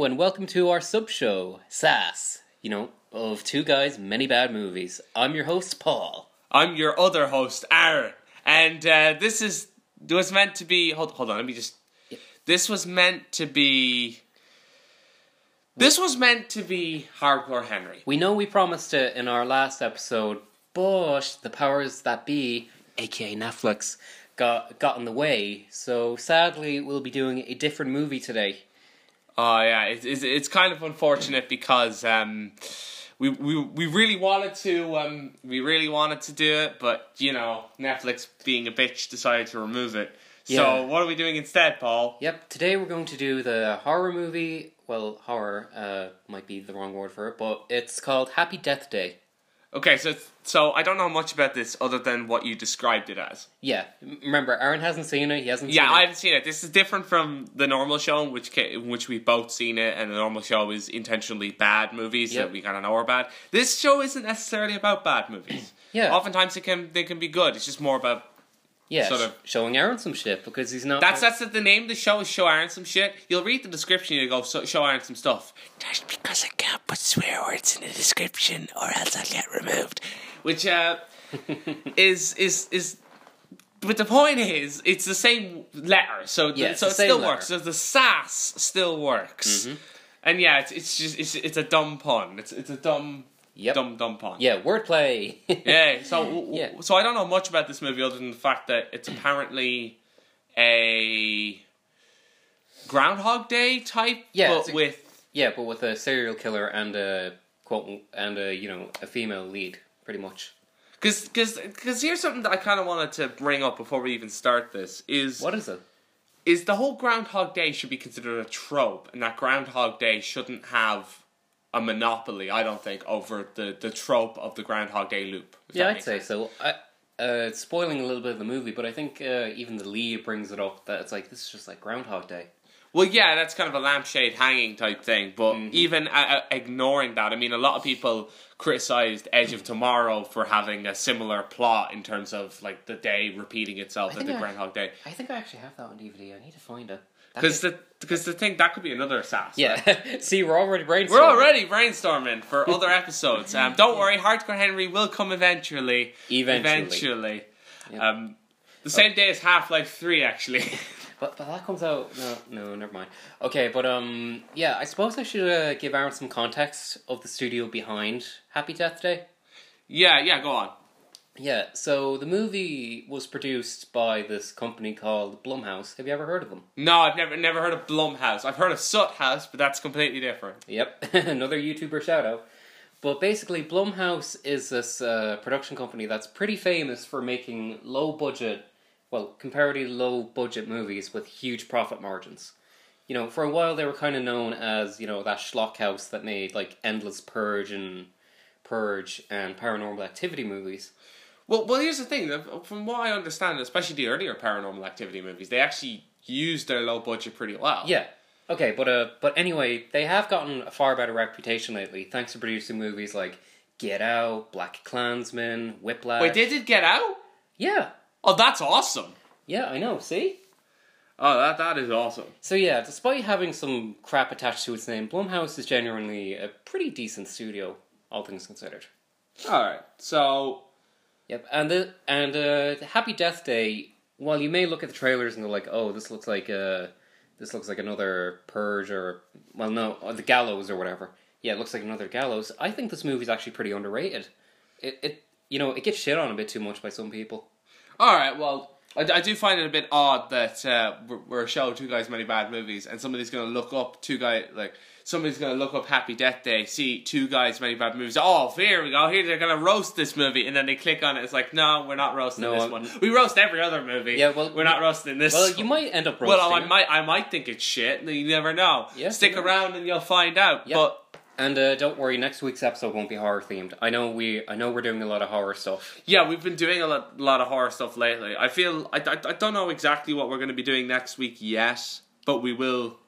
Hello and welcome to our sub show, Sass, You know, of two guys, many bad movies. I'm your host, Paul. I'm your other host, Aaron, and uh, this is was meant to be. Hold, hold on, let me just. This was meant to be. This was meant to be Hardcore Henry. We know we promised it in our last episode, but the powers that be, aka Netflix, got got in the way. So sadly, we'll be doing a different movie today. Oh yeah, it's it's, it's kind of unfortunate because um, we we we really wanted to um, we really wanted to do it, but you know Netflix being a bitch decided to remove it. Yeah. So what are we doing instead, Paul? Yep, today we're going to do the horror movie. Well, horror uh, might be the wrong word for it, but it's called Happy Death Day. Okay, so so I don't know much about this other than what you described it as. Yeah, remember Aaron hasn't seen it. He hasn't. Yeah, I haven't seen it. This is different from the normal show, in which in which we've both seen it, and the normal show is intentionally bad movies Yep. that we kind of know are bad. This show isn't necessarily about bad movies. Yeah. oftentimes it can they can be good. It's just more about Yeah, sort of- showing Aaron some shit because he's not. that's that's the, name of the show is Show Aaron some shit. You'll read the description, you go so, Show Aaron some stuff. That's because I can't put swear words in the description, or else I'll get removed. Which uh, is is is. But the point is, it's the same letter, so Yeah, the, so it still letter. Mm-hmm. works. So the sass still works, and yeah, it's it's just it's it's a dumb pun. It's it's a dumb Yep. dumb dumb pun. Yeah, wordplay. Yeah, so Yeah. so I don't know much about this movie other than the fact that it's apparently a Groundhog Day type, Yeah, but a- with yeah, but with a serial killer and a quote and a you know a female lead, pretty much. because because because here's something that I kind of wanted to bring up before we even start this is What is it? is the whole Groundhog Day should be considered a trope, and that Groundhog Day shouldn't have a monopoly. I don't think over the the trope of the Groundhog Day loop. Yeah, I'd say sense. so. I, uh, it's spoiling a little bit of the movie, but I think uh, even the lead brings it up that it's like this is just like Groundhog Day. Well, yeah, that's kind of a lampshade hanging type thing. But Mm-hmm. even uh, uh, ignoring that, I mean, a lot of people criticized Edge of Tomorrow for having a similar plot in terms of like the day repeating itself at the I- Groundhog Day. I think I actually have that on DVD. I need to find it. Because the because the thing that could be another sass. yeah, see, we're already brainstorming. We're already brainstorming for other episodes. Um, don't worry, Hardcore Henry will come eventually. Eventually. Eventually. Yeah. Um, the same day as Half Life Three, actually. But, but that comes out no no never mind. Okay, but um yeah, I suppose I should uh, give Aaron some context of the studio behind Happy Death Day. yeah, yeah. Go on. Yeah, so the movie was produced by this company called Blumhouse. Have you ever heard of them? No, I've never never heard of Blumhouse. I've heard of Soot House, but that's completely different. Yep, another YouTuber shout out. But basically, Blumhouse is this uh, production company that's pretty famous for making low budget, well, comparatively low budget movies with huge profit margins. You know, for a while they were kind of known as, you know, that schlock house that made like endless Purge and Purge and Paranormal Activity movies. Well, well, here's the thing. From what I understand, especially the earlier Paranormal Activity movies, they actually used their low budget pretty well. Yeah. Okay, but uh, but anyway, they have gotten a far better reputation lately, thanks to producing movies like Get Out, Black Klansman, Whiplash. Wait, they did Get Out? Yeah, Oh, that's awesome. yeah, I know. See, Oh, that that is awesome. so yeah, despite having some crap attached to its name, Blumhouse is genuinely a pretty decent studio, all things considered. All right, so Yep, and the and uh, the Happy Death Day. While you may look at the trailers and go like, "Oh, this looks like uh this looks like another Purge," or well, no, or the Gallows or whatever. Yeah, it looks like another Gallows. I think this movie's actually pretty underrated. It it you know it gets shit on a bit too much by some people. all right, well. I, I do find it a bit odd that uh, we're, we're a show two guys many bad movies and somebody's going to look up two guys like somebody's going to look up Happy Death Day see two guys many bad movies oh here we go here they're going to roast this movie and then they click on it it's like no we're not roasting No, this I'm- one we roast every other movie Yeah, well, we're not roasting this Well, one. you might end up roasting. Well, I might, I might think it's shit. You never know. Yeah, Stick around and you'll find out. Yeah. But And uh, don't worry, next week's episode won't be horror themed. I know we I know we're doing a lot of horror stuff. yeah, we've been doing a lot, lot of horror stuff lately. I feel I, I, I don't know exactly what we're going to be doing next week yet, but we will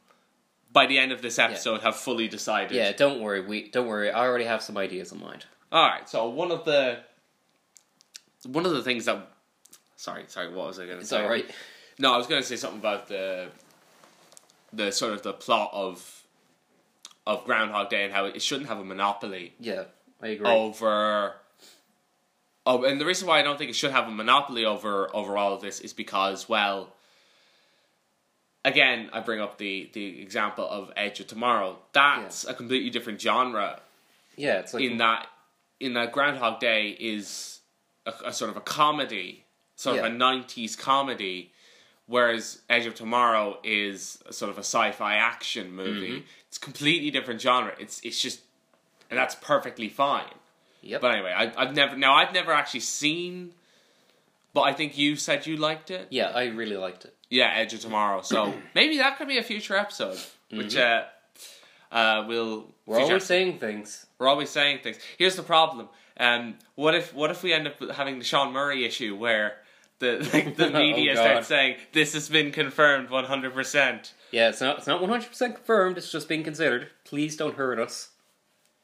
by the end of this episode have fully decided. Yeah, don't worry. We don't worry. I already have some ideas in mind. All right. So one of the one of the things that sorry, sorry, what was I going to say? all right. No, I was going to say something about the the sort of the plot of of Groundhog Day and how it shouldn't have a monopoly Yeah, I agree. over. Oh, and the reason why I don't think it should have a monopoly over over all of this is because, well, again, I bring up the the example of Edge of Tomorrow. That's a completely different genre yeah, it's like in that in that Groundhog Day is a, a sort of a comedy, sort of a nineties comedy, whereas Edge of Tomorrow is a sort of a sci-fi action movie. Mm-hmm. It's completely different genre. It's it's just, and that's perfectly fine. yep. But anyway, I, I've never now I've never actually seen, but I think you said you liked it. yeah, I really liked it. Yeah, Edge of Tomorrow. So maybe that could be a future episode, which uh, uh, we'll. Mm-hmm. We're always saying things. we're always saying things. Here's the problem. Um, what if what if we end up having the Sean Murray issue where the like the Oh, media God. starts saying this has been confirmed one hundred percent. Yeah, it's not it's not one hundred percent confirmed. It's just being considered. Please don't hurt us.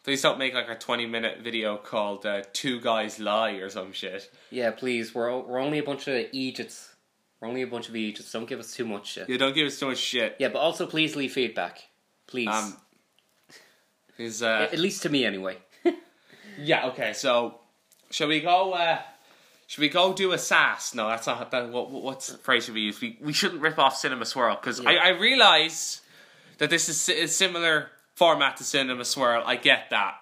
Please don't make like a twenty minute video called uh, Two Guys Lie" or some shit. Yeah, please. We're o- we're only a bunch of Egypts. We're only a bunch of Egypts. Don't give us too much shit. Yeah, don't give us too much shit. Yeah, but also please leave feedback. Please. Um, is uh, At least to me, anyway. yeah okay. So shall we go? Uh, should we go do a sass? No, that's not. That, what what- what's the phrase should we use? We we shouldn't rip off Cinema Swirl because Yeah. I I realize that this is a similar format to Cinema Swirl. I get that.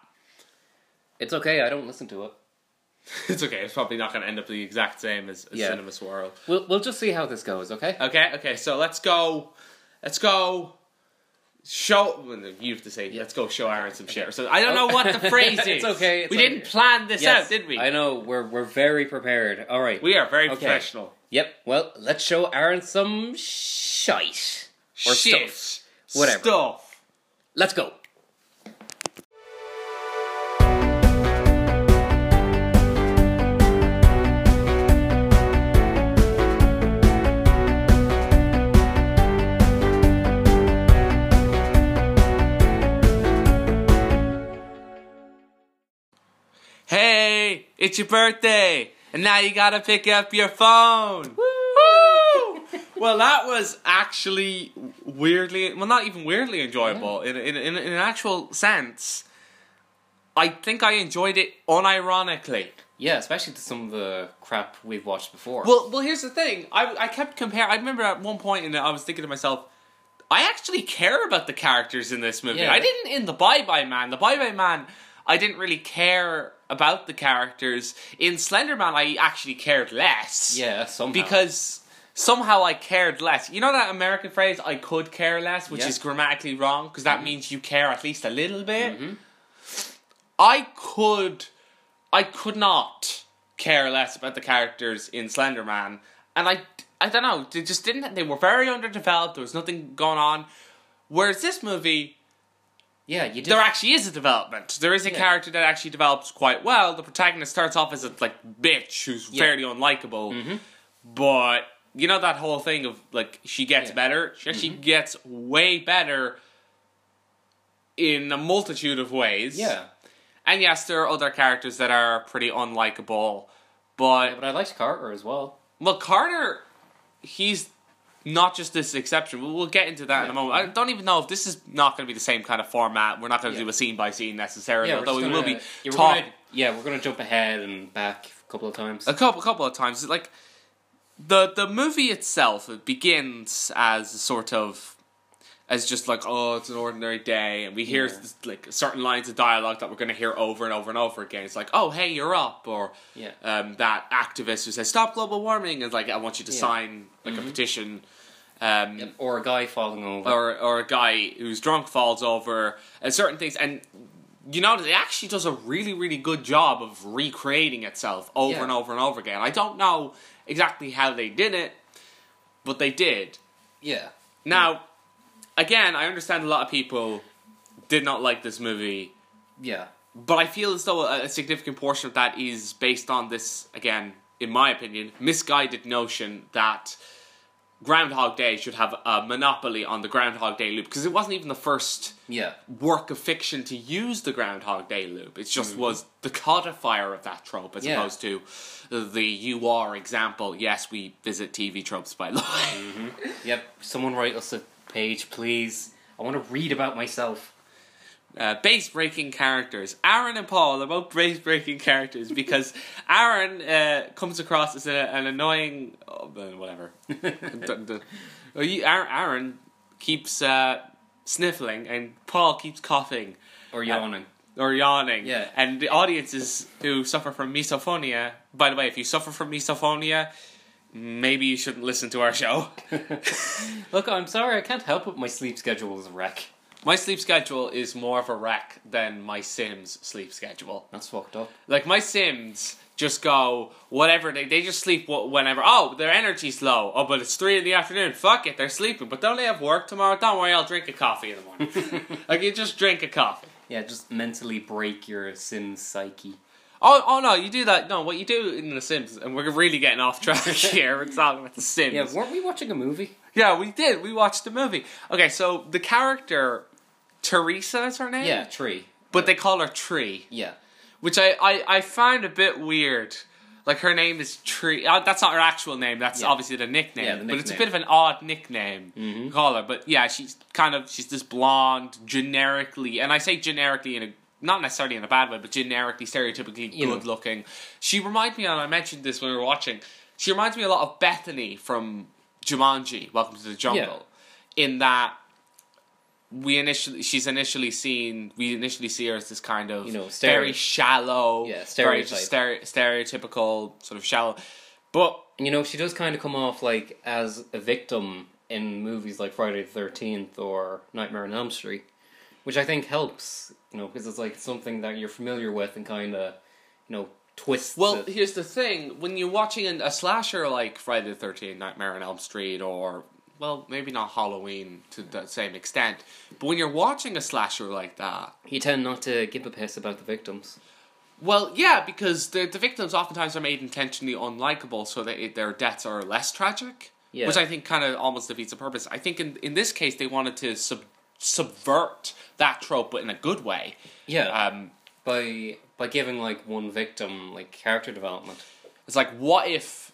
It's okay. I don't listen to it. It's okay. It's probably not going to end up the exact same as, as Yeah. Cinema Swirl. We'll we'll just see how this goes. Okay. Okay, okay. So let's go. Let's go. Show you have to say. Let's go show Aaron some shit. So I don't know what the phrase is. It's okay, it's we didn't plan this Yes, out, did we? I know. We're we're very prepared. All right. We are very Okay. professional. Yep. Well, let's show Aaron some shite or Shit. stuff. Whatever. Stuff. Let's go. It's your birthday, and now you gotta pick up your phone. Woo! well, that was actually weirdly, well, not even weirdly enjoyable in, in, in, in an actual sense. I think I enjoyed it unironically. Yeah, especially to some of the crap we've watched before. Well, well, here's the thing. I, I kept comparing. I remember at one point, and I was thinking to myself, I actually care about the characters in this movie. Yeah. I didn't in the Bye Bye Man. The Bye Bye Man, I didn't really care about the characters. In Slender Man, I actually cared less. yeah, somehow. because somehow I cared less. You know that American phrase, "I could care less," which Yeah. is grammatically wrong because that means you care at least a little bit. Mhm. I could, I could not care less about the characters in Slender Man, and I, I don't know, they just didn't. They were very underdeveloped. There was nothing going on. Whereas this movie, yeah, you did. there actually is a development. There is a Yeah. character that actually develops quite well. The protagonist starts off as a like bitch who's Yeah. fairly unlikable, Mhm. but you know that whole thing of like she gets Yeah. better. She actually gets way better in a multitude of ways. yeah. and yes, there are other characters that are pretty unlikable, but But I liked Carter as well. well, Carter, he's not just this exception. We'll, we'll get into that in a moment. I don't even know if this is not going to be the same kind of format. We're not going to Yeah. do a scene by scene necessarily, Yeah, although we will be yeah, we're talk gonna, yeah, we're gonna jump ahead and back a couple of times. a couple a couple of times. Like the the movie itself, it begins as a sort of as just like oh, it's an ordinary day, and we hear Yeah. like certain lines of dialogue that we're going to hear over and over and over again. It's like oh, hey, you're up, or Yeah. um, that activist who says stop global warming, and like I want you to Yeah. sign like a petition. Um, Yep, Or a guy falling over. or or a guy who's drunk falls over and certain things and you know it actually does a really really good job of recreating itself over Yeah. and over and over again i don't know exactly how they did it but they did yeah. now again i understand a lot of people did not like this movie Yeah. but i feel as though a, a significant portion of that is based on this again in my opinion misguided notion that Groundhog Day should have a monopoly on the Groundhog Day loop because it wasn't even the first Yeah. work of fiction to use the Groundhog Day loop. It just was the codifier of that trope as Mm-hmm. Yeah. opposed to the Ur-Example. Yes, we visit TV tropes by the way. Mm-hmm. Yep. Someone write us a page, please. I want to read about myself. Uh, base breaking characters. Aaron and Paul are both base breaking characters because Aaron uh, comes across as a, an annoying. Oh, whatever. Oh, Aaron, Aaron keeps uh, sniffling and Paul keeps coughing or yawning. or yawning. Yeah. And the audiences who suffer from misophonia, by the way, if you suffer from misophonia, maybe you shouldn't listen to our show. Look, I'm sorry, I can't help it. My sleep schedule is a wreck. My sleep schedule is more of a wreck than my Sims sleep schedule. That's fucked up. Like my Sims just go whatever they they just sleep whenever. Oh, their energy's low. Oh, but it's three in the afternoon. Fuck it, they're sleeping. But don't they have work tomorrow? Don't worry, I'll drink a coffee in the morning. like you just drink a coffee. Yeah, just mentally break your Sims psyche. Oh, oh no! You do that. No, what you do in The Sims, and we're really getting off track here. We're talking about The Sims. Yeah, weren't we watching a movie? Yeah, we did. We watched the movie. Okay, so the character Teresa is her name. Yeah, tree. but they call her Tree, Yeah. which I I, I find a bit weird. Like her name is Tree. Uh, that's not her actual name. That's Yeah. obviously the nickname. Yeah, the nickname. But it's a bit of an odd nickname Mhm. call her. But yeah, she's kind of she's this blonde, generically, and I say generically in a not necessarily in a bad way, but generically, stereotypically You know. good looking. She reminds me, and I mentioned this when we were watching. She reminds me a lot of Bethany from Jumanji, Welcome to the Jungle, in that we initially she's initially seen we initially see her as this kind of You know, very shallow, Yeah, very just stere- stereotypical sort of shallow. But you know, she does kind of come off like as a victim in movies like Friday the Thirteenth or Nightmare on Elm Street, which I think helps. You know, because it's like something that you're familiar with and kind of, you know, twists. well, it. here's the thing: when you're watching a slasher like Friday the Thirteenth, Nightmare on Elm Street, or well, maybe not Halloween to the same extent, but when you're watching a slasher like that, you tend not to give a piss about the victims. Well, yeah, because the the victims oftentimes are made intentionally unlikable, so that it, their deaths are less tragic. Yeah. Which I think kind of almost defeats the purpose. I think in in this case they wanted to sub, subvert that trope, but in a good way. Yeah, Um, by by giving like one victim like character development. it's like, what if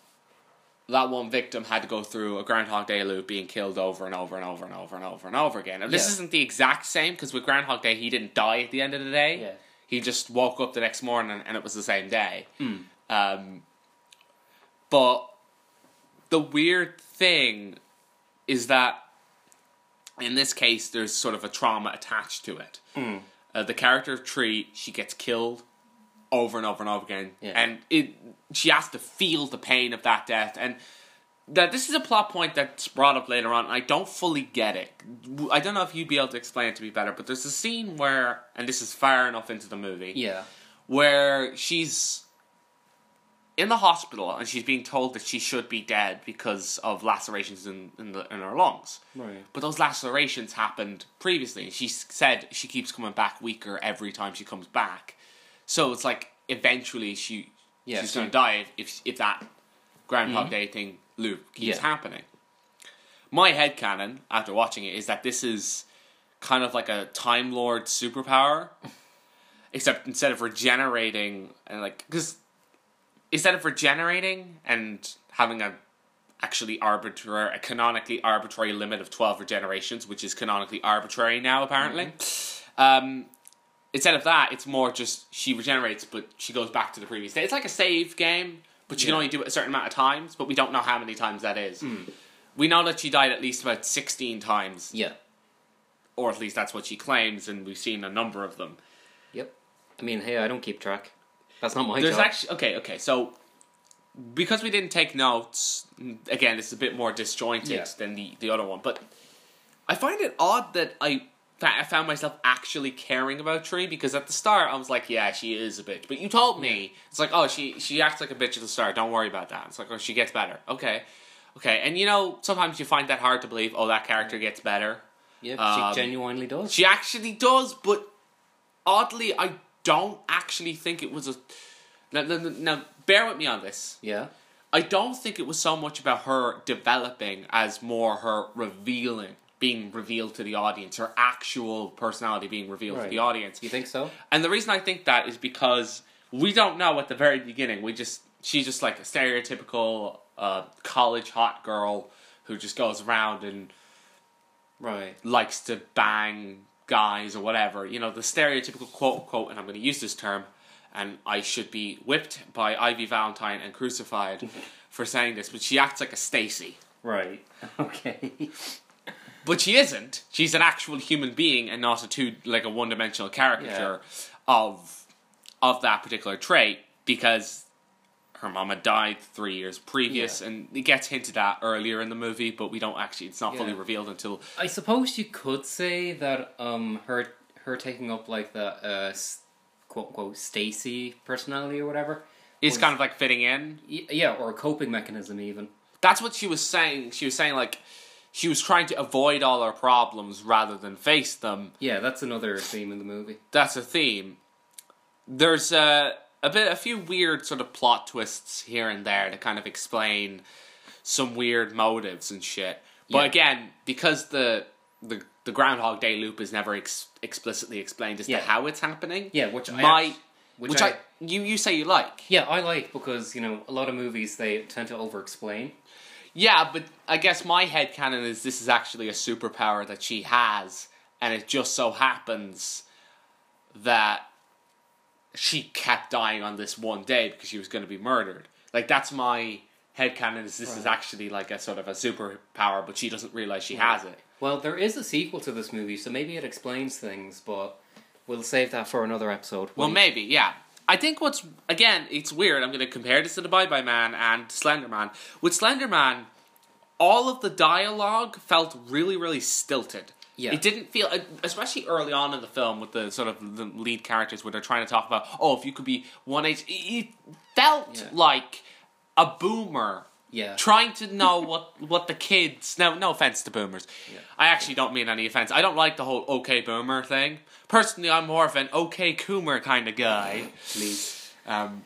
that one victim had to go through a Groundhog Day loop, being killed over and over and over and over and over and over again? Now, this Yeah. isn't the exact same because with Groundhog Day, he didn't die at the end of the day. Yeah. He just woke up the next morning and it was the same day. Mm. Um, but the weird thing is that in this case, there's sort of a trauma attached to it. Mm. Uh, the character of Tree, she gets killed over and over and over again, Yeah. and it she has to feel the pain of that death. And that this is a plot point that's brought up later on. And I don't fully get it. I don't know if you'd be able to explain it to me better. But there's a scene where, and this is far enough into the movie, Yeah, where she's in the hospital and she's being told that she should be dead because of lacerations in in, the, in her lungs. right. But those lacerations happened previously. She said she keeps coming back weaker every time she comes back. So it's like eventually she Yeah, she's so- going to die if, if that Groundhog Mhm. Day thing loop keeps Yeah. happening. My head headcanon after watching it is that this is kind of like a Time Lord superpower, except instead of regenerating and like because instead of regenerating and having a actually arbitrary, a canonically arbitrary limit of 12 regenerations, which is canonically arbitrary now, apparently. Um, instead of that, it's more just she regenerates, but she goes back to the previous day. It's like a save game, but you can only do it a certain amount of times, but we don't know how many times that is. Hmm. We know that she died at least about 16 times, Yeah, or at least that's what she claims, and we've seen a number of them. yep. I mean, hey, I don't keep track. That's not my There's job. actually okay, okay. So because we didn't take notes, again, it's a bit more disjointed Yeah. than the the other one. But I find it odd that I I found myself actually caring about Tree because at the start I was like, yeah, she is a bitch. But you told me it's like, oh, she she acts like a bitch at the start. Don't worry about that. It's like, oh, she gets better. Okay, okay. And you know, sometimes you find that hard to believe. Oh, that character gets better. yeah, um, she genuinely does. She actually does, but oddly, I don't actually think it was a. Now, now, now, bear with me on this. yeah, I don't think it was so much about her developing as more her revealing, being revealed to the audience, her actual personality being revealed to the audience. you think so? And the reason I think that is because we don't know at the very beginning. We just she's just like a stereotypical uh, college hot girl who just goes around and Right. likes to bang guys or whatever. You know, the stereotypical quote unquote, and I'm going to use this term, and I should be whipped by Ivy Valentine and crucified for saying this, but she acts like a Stacy. Right. Okay. But she isn't. She's an actual human being and not a two like a one dimensional caricature of of that particular trait because her mama died three years previous Yeah. and it gets hinted at earlier in the movie, but we don't actually it's not fully revealed until I suppose you could say that um her her taking up like the uh quote unquote Stacy personality or whatever. was- kind of like fitting in. yeah, or a coping mechanism even. That's what she was saying. She was saying like she was trying to avoid all her problems rather than face them. Yeah, that's another theme in the movie. that's a theme. There's a a bit, a few weird sort of plot twists here and there to kind of explain some weird motives and shit. But Yeah. again, because the the the Groundhog Day loop is never ex- explicitly explained as Yeah. to how it's happening. Yeah, which I might, which, which I, I- you you say you like. Yeah, I like because you know a lot of movies they tend to over explain. Yeah, but I guess my head headcanon is this is actually a superpower that she has, and it just so happens that she kept dying on this one day because she was going to be murdered. Like, that's my head headcanon is this is actually like a sort of a superpower, but she doesn't realize she has it. Well, there is a sequel to this movie, so maybe it explains things, but we'll save that for another episode. Well, maybe, yeah. I think what's again, it's weird. I'm going to compare this to the Bye Bye Man and Slender Man. With Slender Man, all of the dialogue felt really, really stilted. Yeah. It didn't feel, uh, especially early on in the film, with the sort of the lead characters where they're trying to talk about, oh, if you could be one age, it it felt Yeah. like a boomer yeah, trying to know what what the kids. No, no offense to boomers. Yeah. I actually don't mean any offense. I don't like the whole okay boomer thing. Personally, I'm more of an okay coomer kind of guy. please. Um,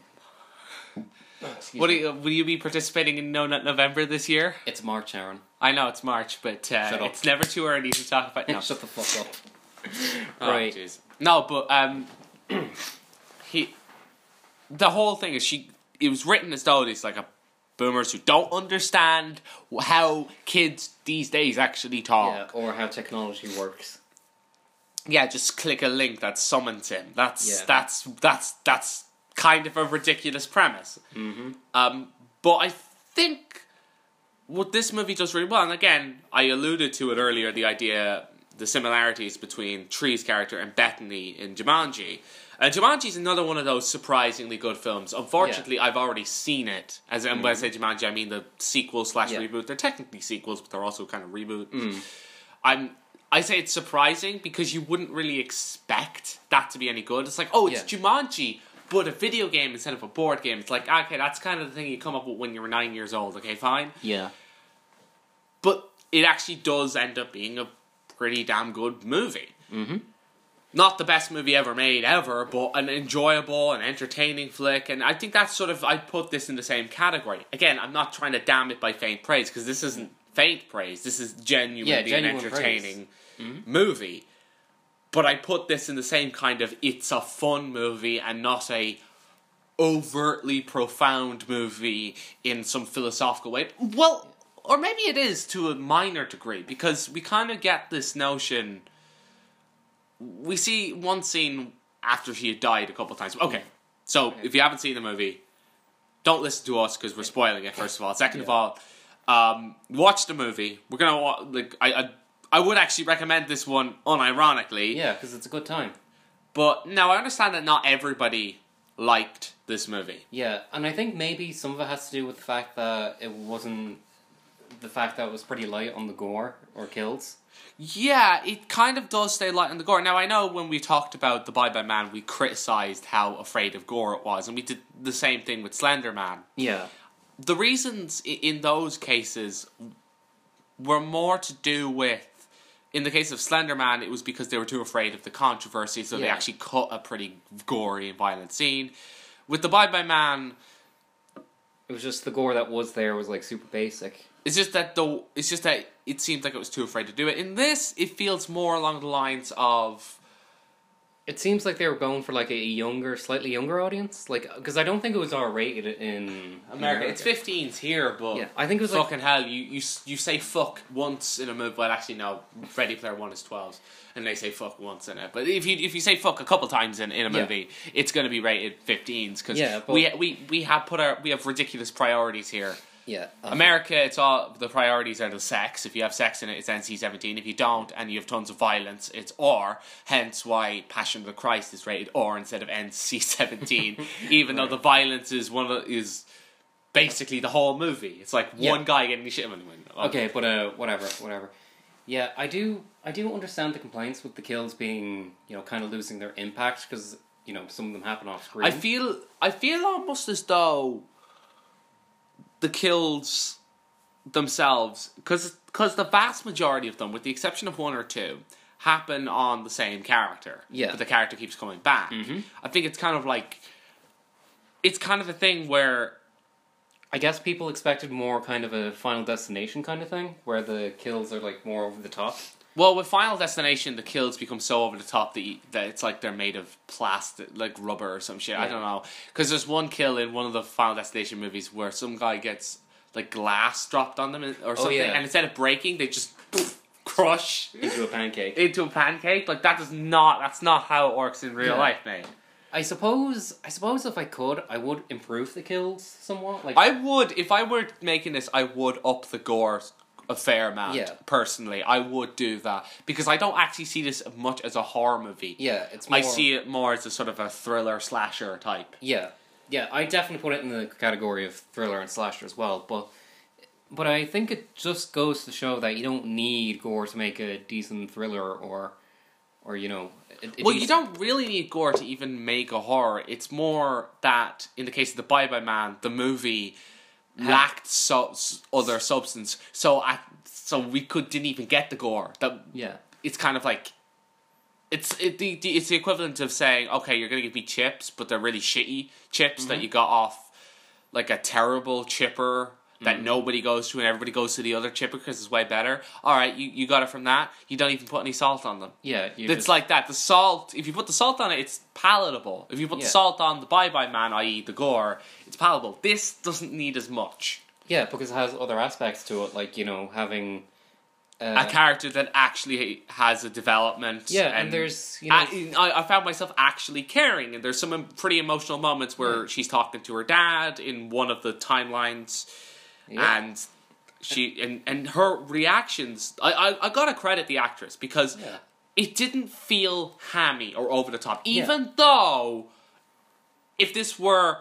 Excuse what you, will you be participating in No Nut November this year? It's March, Aaron. I know it's March, but uh, it's never too early to talk about. No, Shut the fuck up. Oh, right. jeez. No, but um, he, the whole thing is she. It was written as though it's like a boomers who don't understand how kids these days actually talk. Yeah, or how technology works. yeah, just click a link that summons him. That's Yeah. that's that's that's kind of a ridiculous premise. Mm-hmm. Um, but I think what this movie does really well, and again, I alluded to it earlier, the idea, the similarities between Tree's character and Bethany in Jumanji. And Jumanji is another one of those surprisingly good films. Unfortunately, I've already seen it. As and when I say Jumanji, I mean the sequel slash Yeah. reboot. They're technically sequels, but they're also kind of reboot. Mm. I'm I say it's surprising because you wouldn't really expect that to be any good. It's like, oh, it's Jumanji, but a video game instead of a board game. It's like, okay, that's kind of the thing you come up with when you were nine years old. Okay, fine, Yeah. but it actually does end up being a pretty damn good movie. Mm-hmm. Not the best movie ever made ever, but an enjoyable and entertaining flick. And I think that's sort of I put this in the same category. Again, I'm not trying to damn it by faint praise because this isn't faint praise. This is genuinely Yeah, an genuine entertaining movie. But I put this in the same kind of it's a fun movie and not a overtly profound movie in some philosophical way. Well, or maybe it is to a minor degree because we kind of get this notion. We see one scene after she had died a couple times. Okay, so if you haven't seen the movie, don't listen to us because we're spoiling it. First of all, second of all, um, watch the movie. We're gonna like I, I I would actually recommend this one unironically. Yeah, because it's a good time. But now I understand that not everybody liked this movie. Yeah, and I think maybe some of it has to do with the fact that it wasn't the fact that it was pretty light on the gore or kills. Yeah, it kind of does stay light on the gore. Now I know when we talked about the Bye Bye Man, we criticized how afraid of gore it was, and we did the same thing with Slender Man. Yeah. The reasons in those cases were more to do with. In the case of Slender Man, it was because they were too afraid of the controversy, so they actually cut a pretty gory and violent scene. With the Bye Bye Man, It was just the gore that was there was like super basic. It's just that though it's just that it seemed like it was too afraid to do it. In this, it feels more along the lines of it seems like they were going for like a younger, slightly younger audience. Like, because I don't think it was R rated in America. It's 15s here, but Yeah, I think it was like fucking hell. You, you you say fuck once in a movie. Well, actually, no. Ready Player One is 12s, and they say fuck once in it. But if you if you say fuck a couple times in, in a Yeah. movie, it's going to be rated 15s because Yeah, we we we have put our we have ridiculous priorities here. Yeah, America, it's all the priorities are the sex. If you have sex in it, it's NC seventeen. If you don't, and you have tons of violence, it's R. Hence why Passion of the Christ is rated R instead of NC seventeen. even though the violence is one of the, is basically the whole movie. It's like Yeah. one guy getting the shit. On the him. Okay, but uh, whatever, whatever. Yeah, I do, I do understand the complaints with the kills being, you know, kind of losing their impact because you know some of them happen off screen. I feel I feel almost as though the kills themselves because the vast majority of them, with the exception of one or two, happen on the same character. Yeah. but the character keeps coming back. Mhm. I think it's kind of like it's kind of a thing where I guess people expected more kind of a Final Destination kind of thing, where the kills are like more over the top. Well with Final Destination the kills become so over the top that, you, that it's like they're made of plastic like rubber or some shit. I don't know because there's one kill in one of the Final Destination movies where some guy gets like glass dropped on them or oh, something, Oh, yeah. and instead of breaking they just crush into a pancake. into a pancake. Like that does not. That's not how it works in real Yeah. life, mate. I suppose, I suppose if I could, I would improve the kills somewhat. Like, I would, if I were making this, I would up the gore a fair amount. Yeah. Personally, I would do that because I don't actually see this much as a horror movie. yeah, it's. More, I see it more as a sort of a thriller slasher type. Yeah, yeah, I definitely put it in the category of thriller and slasher as well. But, but I think it just goes to show that you don't need gore to make a decent thriller, or, or you know. a- a Well, you don't really need gore to even make a horror. It's more that, in the case of the Bye Bye Man, the movie lacked so, other substance, so I, so we could didn't even get the gore. That Yeah, it's kind of like it's it, the, the it's the equivalent of saying okay you're gonna give me chips but they're really shitty chips that mm-hmm. you got off like a terrible chipper that nobody goes to and everybody goes to the other chipper because it's way better. All right you, you got it from that. You don't even put any salt on them. Yeah. It's just- like that. The salt if you put the salt on it it's palatable. If you put the salt on the bye bye man i.e the gore it's palatable. This doesn't need as much. Yeah, because it has other aspects to it, like you know having. Uh, a character that actually has a development yeah, and, there's you know I, I I found myself actually caring, and there's some pretty emotional moments where she's talking to her dad in one of the timelines, Yeah. and she and and her reactions. I, I I gotta credit the actress because Yeah. it didn't feel hammy or over the top, Yeah. even though if this were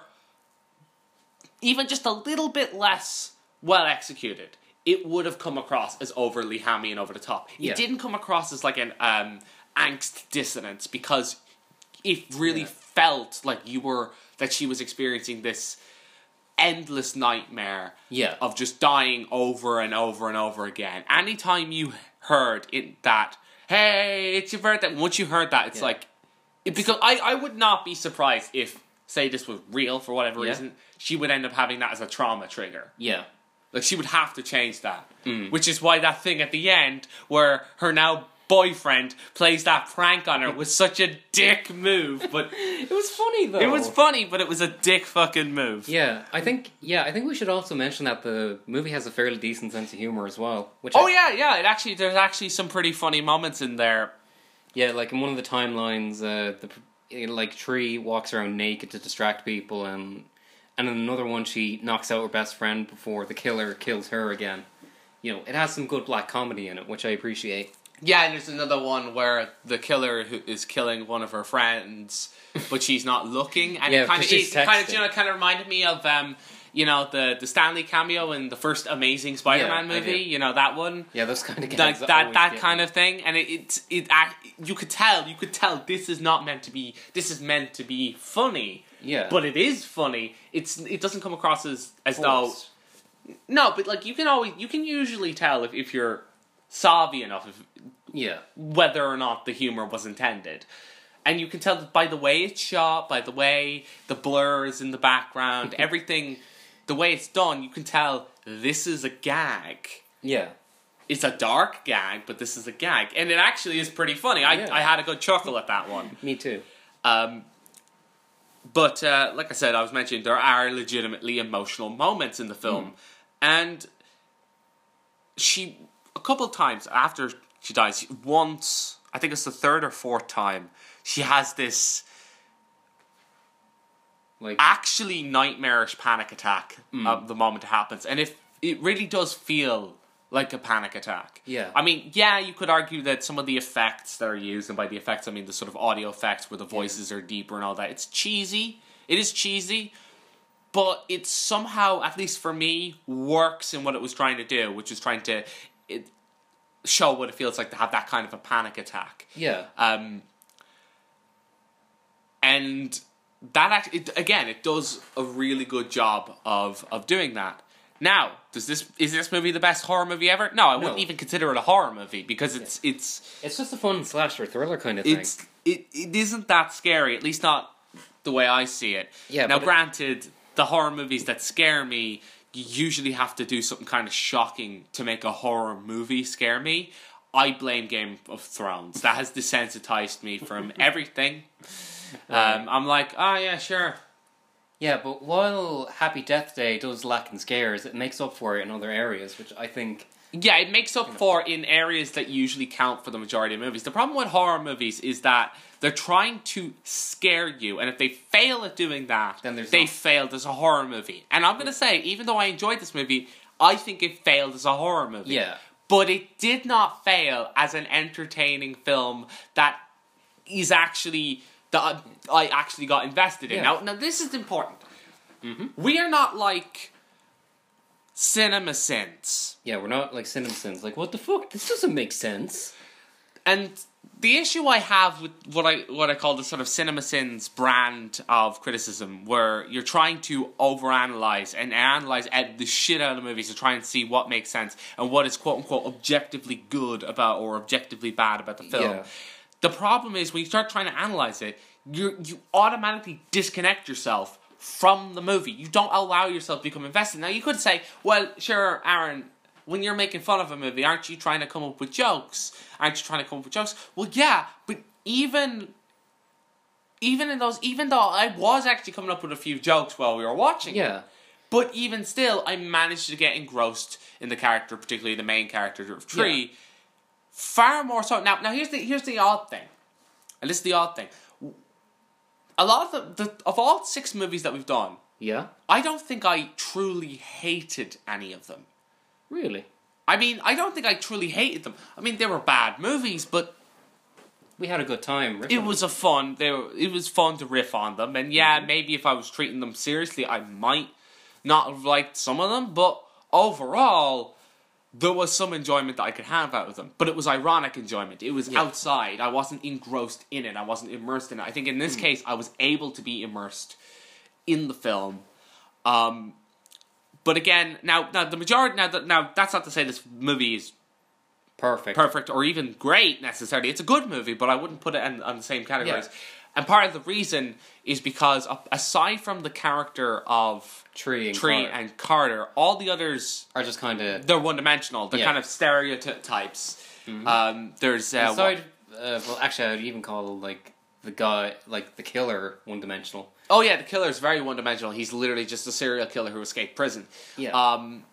even just a little bit less well executed, it would have come across as overly hammy and over the top. It Yeah. didn't come across as like an um, angst dissonance because it really Yeah. felt like you were that she was experiencing this endless nightmare Yeah. of just dying over and over and over again. Anytime you heard it that, hey, it's your birthday. Once you heard that, it's Yeah. like it, because I, I would not be surprised if say this was real for whatever Yeah. reason, she would end up having that as a trauma trigger. yeah. Like she would have to change that. Mm. Which is why that thing at the end where her now boyfriend plays that prank on her was such a dick move, but It was funny though. it was funny, but it was a dick fucking move. Yeah, I think yeah, I think we should also mention that the movie has a fairly decent sense of humor as well. Which Oh I- yeah, yeah. It actually there's actually some pretty funny moments in there. yeah, like in one of the timelines, uh, the eh, like Tree walks around naked to distract people, and and in another one she knocks out her best friend before the killer kills her again. You know, it has some good black comedy in it, which I appreciate. Yeah, and there's another one where the killer who is killing one of her friends, but she's not looking, and Yeah, it kind of it kind of you know kind of reminded me of um you know the the Stan Lee cameo in the first Amazing Spider-Man Yeah, movie. You know that one. Yeah, those kind of guys. Like that, that kind of thing, and it, it, it, you could tell, you could tell this is not meant to be. This is meant to be funny, yeah, but it is funny. It's, it doesn't come across as as though no, but like you can always, you can usually tell if, if you're savvy enough of yeah, whether or not the humor was intended. And you can tell that by the way it's shot, by the way the blurs in the background, everything, the way it's done, you can tell this is a gag. yeah. it's a dark gag, but this is a gag, and it actually is pretty funny. I Yeah. I had a good chuckle at that one. Me too. Um, but uh, like I said, I was mentioning there are legitimately emotional moments in the film, and she a couple times after she dies, once I think it's the third or fourth time, she has this Like actually nightmarish panic attack mm. of the moment it happens, and if it really does feel like a panic attack. Yeah. I mean, yeah, you could argue that some of the effects that are used, and by the effects I mean the sort of audio effects where the voices are deeper and all that, it's cheesy. It is cheesy, but it somehow, at least for me, works in what it was trying to do, which is trying to it, show what it feels like to have that kind of a panic attack. yeah. Um, and that act, it, again, it does a really good job of of doing that. Now, does this is this movie the best horror movie ever? No, I wouldn't even consider it a horror movie because it's it's It's just a fun slasher thriller kind of thing. it's it, it isn't that scary. At least not the way I see it. Yeah, Now, but it- granted, the horror movies that scare me you usually have to do something kind of shocking to make a horror movie scare me. I blame Game of Thrones. That has desensitized me from everything. Um, I'm like, oh yeah, sure. Yeah, but while Happy Death Day does lack in scares, it makes up for it in other areas, which I think. Yeah, it makes up for in areas that usually count for the majority of movies. The problem with horror movies is that they're trying to scare you, and if they fail at doing that, Then there's they not- failed as a horror movie. And I'm going to say, even though I enjoyed this movie, I think it failed as a horror movie. Yeah. But it did not fail as an entertaining film that is actually that I actually got invested in. Yeah. Now, now this is important. Mm-hmm. We are not like CinemaSins. Yeah, we're not like CinemaSins. Like, what the fuck? This doesn't make sense. And the issue I have with what I what I call the sort of CinemaSins brand of criticism, where you're trying to overanalyze and analyze ed- the shit out of the movies to try and see what makes sense and what is quote unquote objectively good about or objectively bad about the film. Yeah. The problem is when you start trying to analyze it, you you automatically disconnect yourself from the movie. You don't allow yourself to become invested. Now you could say, well, sure, Aaron, when you're making fun of a movie, aren't you trying to come up with jokes? Aren't you trying to come up with jokes? Well, yeah, but even even in those, even though I was actually coming up with a few jokes while we were watching, it, Yeah. but even still, I managed to get engrossed in the character, particularly the main character of Tree, far more so. Now, now here's the here's the odd thing, and this is the odd thing. A lot of the, the of all six movies that we've done, Yeah? I don't think I truly hated any of them. Really? I mean, I don't think I truly hated them. I mean, they were bad movies, but We had a good time. it was a fun. They were, it was fun to riff on them, and yeah, mm-hmm. maybe if I was treating them seriously, I might not have liked some of them. But overall, there was some enjoyment that I could have out of them. But it was ironic enjoyment. It was Yeah. outside. I wasn't engrossed in it. I wasn't immersed in it. I think in this case, I was able to be immersed in the film. Um, but again, now now the majority now that now that's not to say this movie is perfect. perfect or even great necessarily. It's a good movie, but I wouldn't put it in, on the same categories. Yeah. And part of the reason is because aside from the character of Tree and Tree Carter and Carter, all the others are just kind of. they're one dimensional. They're Yeah. Mm-hmm. kind of stereotypes. Um, there's uh, Aside, uh, well, actually, I'd even call like the guy, like the killer, one dimensional. oh yeah, the killer is very one dimensional. He's literally just a serial killer who escaped prison. Yeah. Um,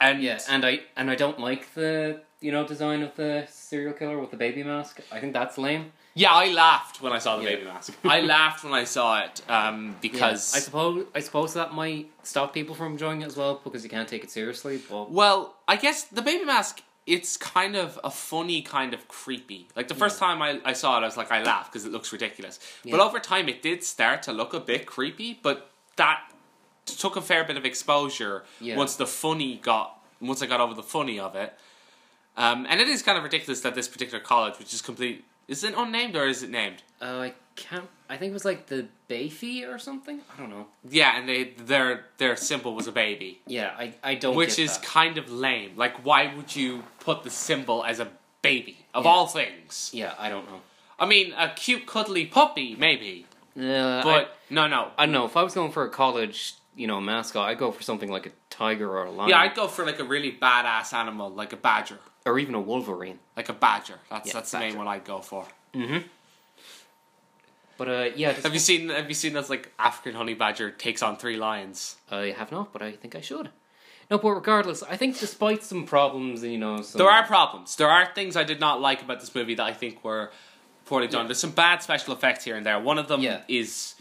and Yeah, and I and I don't like the you know design of the serial killer with the baby mask. I think that's lame. Yeah, I laughed when I saw the Yeah. baby mask. I laughed when I saw it um, because I suppose I suppose that might stop people from enjoying it as well because you can't take it seriously. But Well, I guess the baby mask. It's kind of a funny kind of creepy. Like the first time I, I saw it, I was like, I laughed because it looks ridiculous. But Yeah. over time, it did start to look a bit creepy. But that took a fair bit of exposure Yeah. once the funny got once I got over the funny of it. Um, and it is kind of ridiculous that this particular college, which is complete, is it unnamed or is it named? uh, I can't. I think it was like the Bayfie or something. I don't know. Yeah, and they their their symbol was a baby. Yeah, I I don't. which is that. kind of lame. Like, why would you put the symbol as a baby of Yeah. all things? yeah, I don't know. I mean, a cute, cuddly puppy, maybe, Uh, but no, no. I, I don't know if I was going for a college you know, mascot, I'd go for something like a tiger or a lion. Yeah, I'd go for like a really badass animal, like a badger, or even a wolverine. like a badger. That's Yeah, that's the main one I'd go for. But uh, yeah, Have you seen Have you seen this like African honey badger takes on three lions? I have not, but I think I should. No, but regardless, I think despite some problems, you know, some, There are problems. There are things I did not like about this movie that I think were poorly done. There's some bad special effects here and there. One of them Yeah. is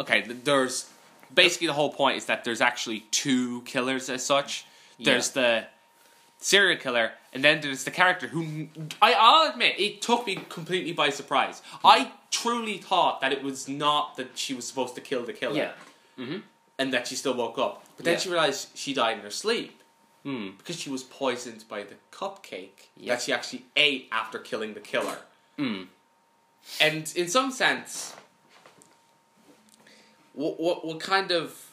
okay. There's basically the whole point is that there's actually two killers as such. There's the serial killer, and then there's the character who I, I'll admit it took me completely by surprise. I truly thought that it was not that she was supposed to kill the killer, yeah, and that she still woke up. But then Yeah. she realized she died in her sleep hmm. because she was poisoned by the cupcake Yeah. that she actually ate after killing the killer. Hmm. And in some sense, what, what, what kind of.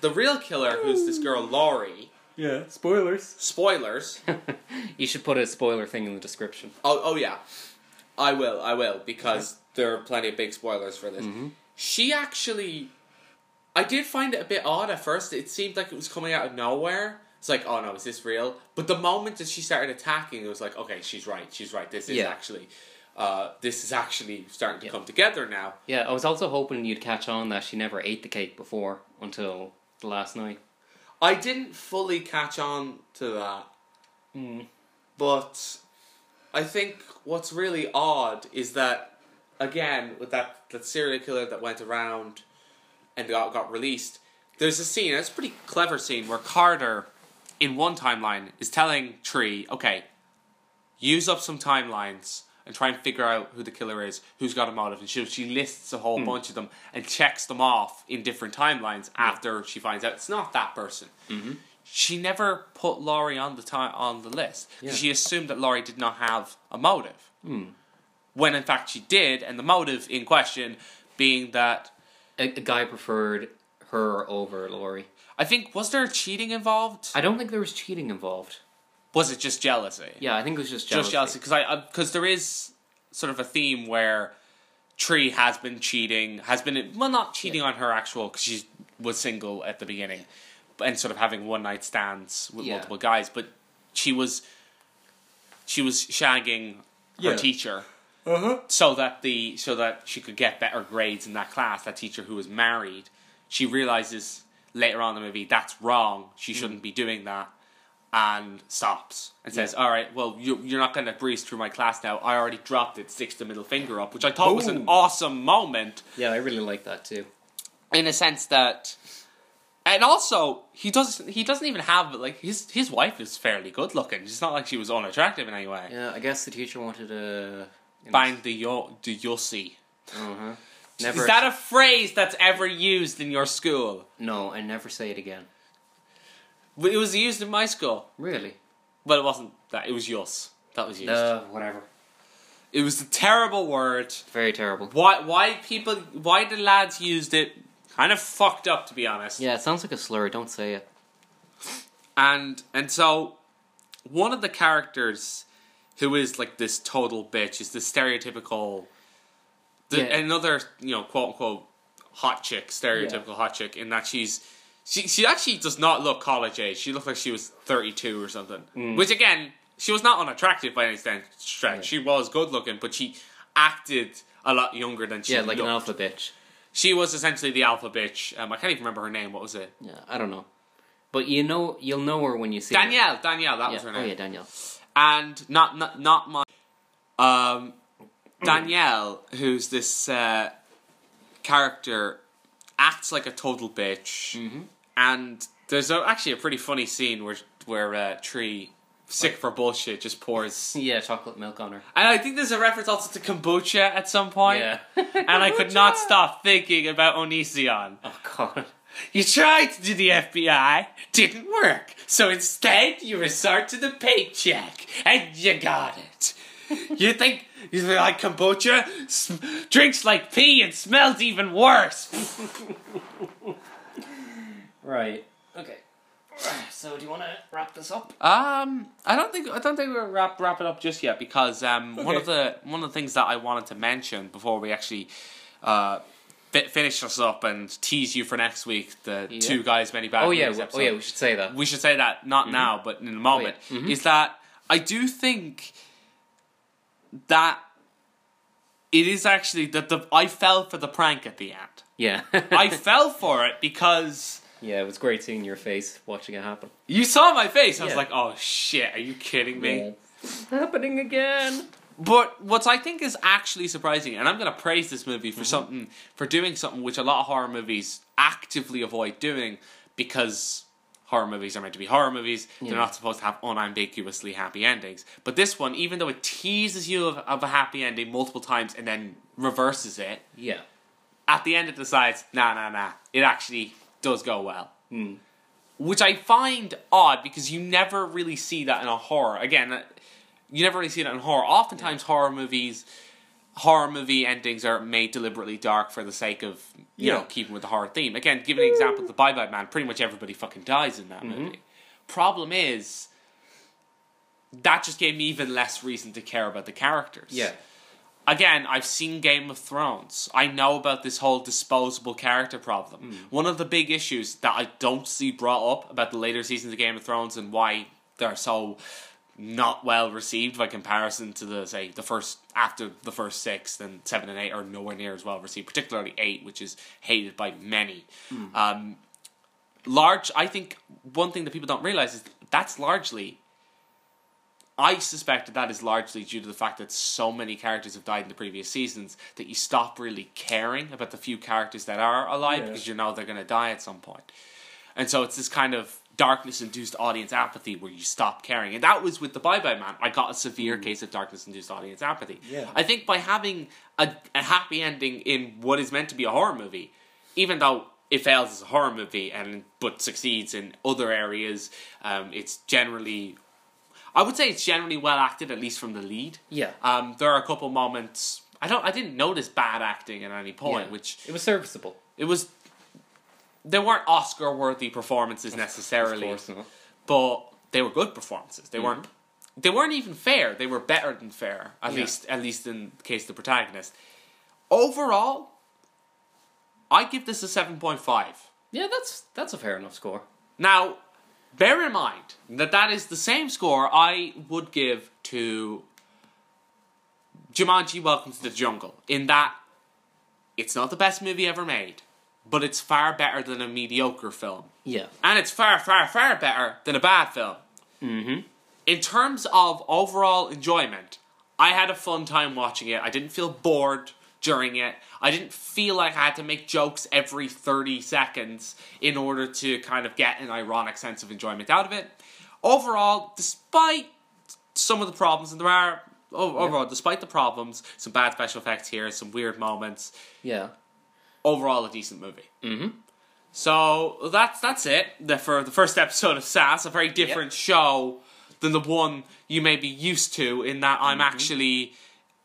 The real killer, who's this girl Lori, yeah. Spoilers. spoilers. you should put a spoiler thing in the description. oh, oh, yeah. I will, I will, because there are plenty of big spoilers for this. She actually. I did find it a bit odd at first. It seemed like it was coming out of nowhere. It's like, oh no, is this real? But the moment that she started attacking, it was like, okay, she's right, she's right. This is Yeah. actually, uh, this is actually starting to Yeah. come together now. Yeah, I was also hoping you'd catch on that she never ate the cake before until the last night. I didn't fully catch on to that, Mm. but I think what's really odd is that, again, with that, that serial killer that went around and got, got released, there's a scene, it's a pretty clever scene, where Carter, in one timeline, is telling Tree, okay, use up some timelines and try and figure out who the killer is, who's got a motive. And she, she lists a whole hmm. bunch of them and checks them off in different timelines after she finds out it's not that person. Mm-hmm. She never put Lori on the time on the list. Yeah. She assumed that Lori did not have a motive. Hmm. When in fact she did, and the motive in question being that A, a guy preferred her over Lori. I think was there cheating involved? I don't think there was cheating involved. Was it just jealousy? Yeah, I think it was just jealousy. just jealousy because I because there is sort of a theme where Tree has been cheating, has been well not cheating on her actual because she was single at the beginning, and sort of having one night stands with Yeah. multiple guys, but she was she was shagging her Yeah. teacher Uh-huh. so that the so that she could get better grades in that class. That teacher who was married, she realizes later on in the movie that's wrong. She shouldn't be doing that, and stops and says, "All right, well, you, you're not going to breeze through my class now. I already dropped it. Sticks the middle finger up, which I thought was an Boom. awesome moment Yeah, I really like that too. in a sense that." And also, he doesn't He doesn't even have like his his wife is fairly good looking. It's not like she was unattractive in any way. Yeah, I guess the teacher wanted to you know, Bind the yo the yossi. Uh-huh. Never Is that a phrase that's ever used in your school? No, I never say it again. It was used in my school. Really? Well, it wasn't that. It was yours. That was used. Uh, whatever. It was a terrible word. Very terrible. Why? Why people? Why the lads used it? Kind of fucked up, to be honest. Yeah, it sounds like a slur. Don't say it. And and so, one of the characters, who is like this total bitch, is the stereotypical. The, Yeah. Another, you know, quote unquote, hot chick, stereotypical hot chick, in that she's. She, she actually does not look college age. She looked like she was 32 or something. Which, again, she was not unattractive by any stretch. She was good looking, but she acted a lot younger than she was. Yeah, like an alpha bitch. She was essentially the alpha bitch. Um, I can't even remember her name. What was it? Yeah, I don't know. But you know, you'll know her when you see her. Danielle. Danielle, that Yeah. was her name. Oh yeah, Danielle. and not not not my um Danielle, who's this uh, character, acts like a total bitch, Mm-hmm. And there's a, actually a pretty funny scene where where uh, Tree, sick for bullshit, just pours. Yeah, chocolate milk on her. And I think there's a reference also to kombucha at some point. Yeah. and I could not stop thinking about Onision. Oh god. You tried to do the FBI, didn't work. So instead, you resort to the paycheck, and you got it. You think you like kombucha? S- drinks like pee and smells even worse. Right. Okay. So do you want to wrap this up? Um, I don't think I don't think we're wrap wrap it up just yet because um one of the one of the things that I wanted to mention before we actually uh fi- finish us up and tease you for next week. The Yeah. two guys, many bad Oh yeah, episode. oh yeah, we should say that. we should say that not now, but in a moment. Oh, yeah. Mhm. Is that I do think that it is actually that the I fell for the prank at the end. Yeah, I fell for it because yeah, it was great seeing your face watching it happen. you saw my face. I was Yeah. like, "Oh shit, are you kidding me?" Happening again. But what I think is actually surprising, and I'm going to praise this movie for mm-hmm. something for doing something which a lot of horror movies actively avoid doing because horror movies are meant to be horror movies. They're not supposed to have unambiguously happy endings. But this one, even though it teases you of, of a happy ending multiple times and then reverses it, Yeah. at the end it decides, nah, nah, nah, it actually does go well. Mm. Which I find odd because you never really see that in a horror. Again, uh, you never really see that in horror. Oftentimes, horror movies, horror movie endings are made deliberately dark for the sake of, you Yeah. know, keeping with the horror theme. Again, give an example of the Bye Bye Man, pretty much everybody fucking dies in that Mm-hmm. movie. Problem is, that just gave me even less reason to care about the characters Yeah. Again, I've seen Game of Thrones. I know about this whole disposable character problem. One of the big issues that I don't see brought up about the later seasons of Game of Thrones and why they're so not well received by comparison to the say the first after the first six, then seven and eight are nowhere near as well received, particularly eight, which is hated by many. Um, large, I think one thing that people don't realize is that's largely I suspect that that is largely due to the fact that so many characters have died in the previous seasons that you stop really caring about the few characters that are alive Yeah. because you know they're going to die at some point. And so it's this kind of darkness induced audience apathy where you stop caring. And that was with the Bye Bye Man. I got a severe case of darkness induced audience apathy. Yeah. I think by having a, a happy ending in what is meant to be a horror movie, even though it fails as a horror movie and but succeeds in other areas, um, it's generally I would say it's generally well acted, at least from the lead. Yeah. Um, there are a couple moments I don't I didn't notice bad acting at any point, Yeah. which It was serviceable. it was there weren't Oscar worthy performances Of necessarily, course not. but they were good performances. They Mhm. weren't they weren't even fair. They were better than fair, at Yeah. least at least in the case of the protagonist. Overall, I give this a seven point five. Yeah, that's that's a fair enough score. Now, bear in mind that that is the same score I would give to Jumanji Welcome to the Jungle, in that it's not the best movie ever made, but it's far better than a mediocre film. Yeah. And it's far, far, far better than a bad film. Mm-hmm. In terms of overall enjoyment, I had a fun time watching it. I didn't feel bored during it. I didn't feel like I had to make jokes every 30 seconds in order to kind of get an ironic sense of enjoyment out of it. Overall, despite some of the problems, and there are overall, despite the problems, some bad special effects here, some weird moments, Yeah. overall a decent movie. Mm-hmm. So that's that's it the, for the first episode of SAS, a very different show than the one you may be used to. In that I'm actually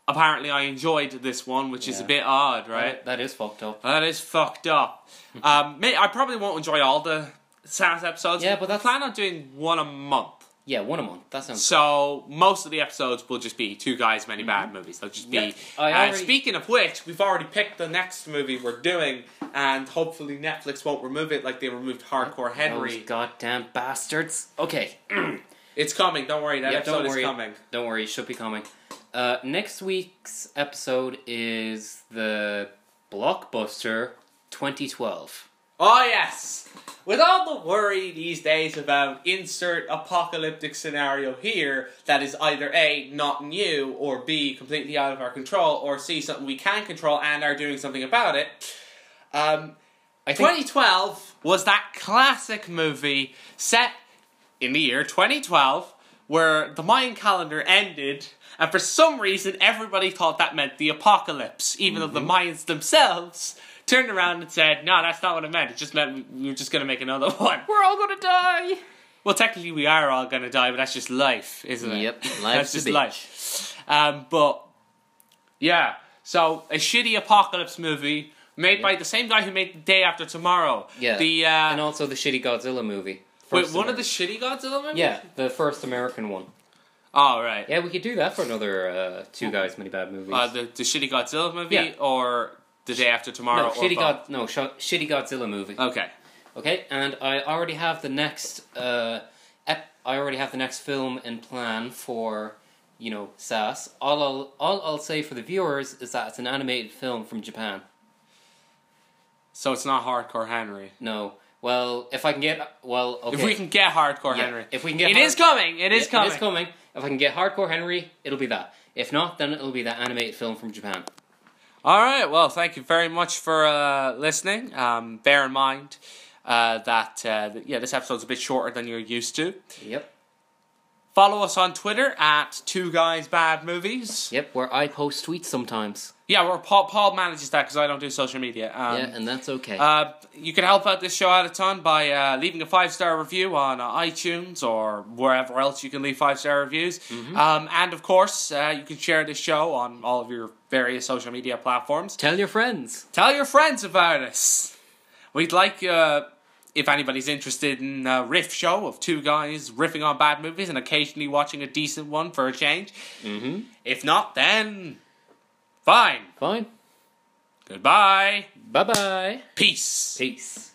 apparently I enjoyed this one, which is a bit odd, right? That is fucked up. That is fucked up. um, may, I probably won't enjoy all the SAS episodes. Yeah, but I plan on doing one a month. Yeah, one a month. That sounds. So most of the episodes will just be two guys, many bad movies. They'll just be. Yeah, I uh, speaking of which, we've already picked the next movie we're doing, and hopefully Netflix won't remove it like they removed Hardcore Henry. Those goddamn bastards. Okay. It's coming. Don't worry. That Yeah, episode don't worry. is coming. Don't worry, it should be coming. Uh, next week's episode is the blockbuster 2012. Oh yes. With all the worry these days about insert apocalyptic scenario here that is either A, not new, or B, completely out of our control, or C, something we can control and are doing something about it, um, I think 2012 was that classic movie set in the year 2012 where the Mayan calendar ended, and for some reason everybody thought that meant the apocalypse, even though the Mayans themselves turned around and said, "No, that's not what it meant. It just meant we were just going to make another one." we're all gonna die. Well, technically we are all going to die, but that's just life, isn't it? Yep, that's life's a just bitch. life. Um, but yeah, so a shitty apocalypse movie made by the same guy who made The Day After Tomorrow. Yeah. The uh, And also the shitty Godzilla movie. wait, one of the shitty Godzilla movies. Yeah, the first American one. Oh right. Yeah, we could do that for another uh, two guys, many bad movies. Uh, the the shitty Godzilla movie Yeah. or the day after tomorrow. no, or shitty both? God, no, sh- shitty Godzilla movie. Okay. Okay, and I already have the next. Uh, ep- I already have the next film in plan for, you know, SAS. All I'll all I'll say for the viewers is that it's an animated film from Japan. So it's not hardcore Henry. No, well, if I can get well, okay. If we can get hardcore Yeah, Henry, if we can get it hard- is coming. It is Yeah, coming. It is coming. If I can get Hardcore Henry, it'll be that. If not, then it'll be that animated film from Japan. All right. Well, thank you very much for uh, listening. Um, bear in mind uh, that uh, yeah, this episode's a bit shorter than you're used to. Yep. Follow us on Twitter at Two Guys Bad Movies. Yep, where I post tweets sometimes. Yeah, where Paul, Paul manages that because I don't do social media. Um, yeah, and that's okay. Uh, you can help out this show out a ton by uh, leaving a five star review on uh, iTunes or wherever else you can leave five star reviews. Um, and of course, uh, you can share this show on all of your various social media platforms. Tell your friends. Tell your friends about us. We'd like, uh, if anybody's interested in a riff show of two guys riffing on bad movies and occasionally watching a decent one for a change. Mm-hmm. If not, then fine. Fine. Goodbye. Bye bye. Peace. Peace.